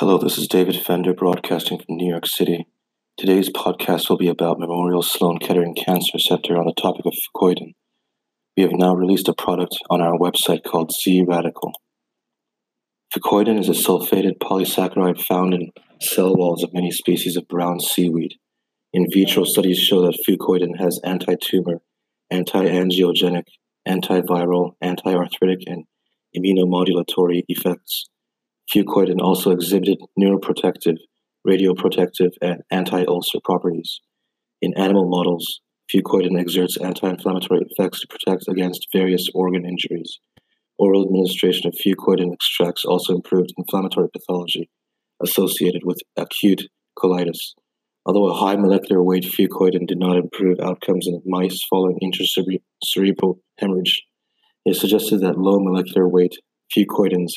Hello, this is David Fender broadcasting from New York City. Today's podcast will be about Memorial Sloan Kettering Cancer Center on the topic of fucoidan. We have now released a product on our website called Z Radical. Fucoidan is a sulfated polysaccharide found in cell walls of many species of brown seaweed. In vitro studies show that fucoidan has anti tumor, anti angiogenic, antiviral, anti arthritic, and immunomodulatory effects. Fucoidan also exhibited neuroprotective, radioprotective, and anti-ulcer properties. In animal models, fucoidan exerts anti-inflammatory effects to protect against various organ injuries. Oral administration of fucoidan extracts also improved inflammatory pathology associated with acute colitis. Although a high molecular weight fucoidan did not improve outcomes in mice following intracerebral hemorrhage, it suggested that low molecular weight fucoidans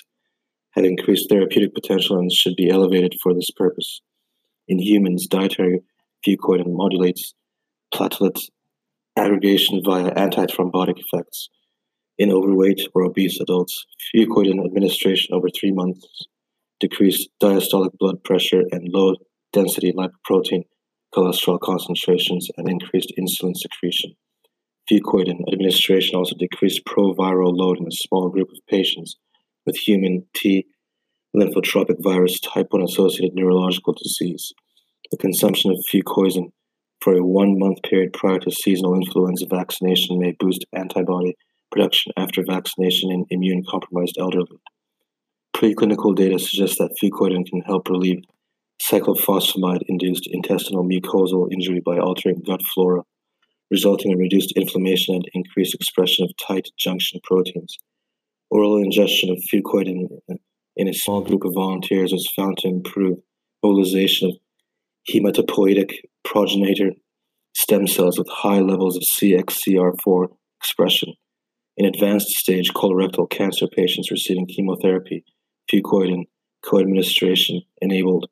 had increased therapeutic potential and should be elevated for this purpose. In humans, dietary fucoidan modulates platelet aggregation via antithrombotic effects. In overweight or obese adults, fucoidan administration over three months decreased diastolic blood pressure and low density lipoprotein cholesterol concentrations and increased insulin secretion. Fucoidan administration also decreased proviral load in a small group of patients with human T lymphotropic virus type 1 associated neurological disease. The consumption of fucoidan for a one month period prior to seasonal influenza vaccination may boost antibody production after vaccination in immune compromised elderly. Preclinical data suggests that fucoidan can help relieve cyclophosphamide induced intestinal mucosal injury by altering gut flora, resulting in reduced inflammation and increased expression of tight junction proteins. Oral ingestion of fucoidan in a small group of volunteers was found to improve mobilization of hematopoietic progenitor stem cells with high levels of CXCR4 expression. In advanced stage colorectal cancer patients receiving chemotherapy, fucoidan co-administration enabled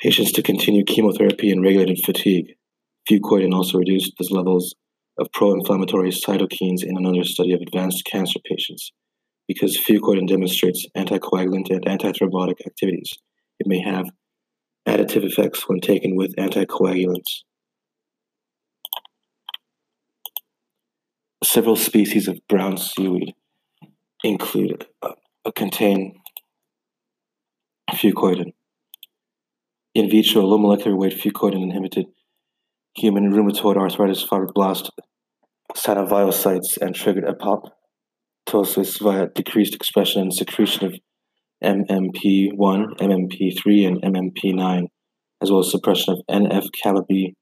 patients to continue chemotherapy and regulated fatigue. Fucoidan also reduced the levels of pro-inflammatory cytokines in another study of advanced cancer patients. Because fucoidan demonstrates anticoagulant and antithrombotic activities, it may have additive effects when taken with anticoagulants. Several species of brown seaweed include uh, contain fucoidan. In vitro, low molecular weight fucoidan inhibited human rheumatoid arthritis fibroblast synoviocytes and triggered apop apoptosis via decreased expression and secretion of MMP1, MMP3, and MMP9, as well as suppression of NF kappa B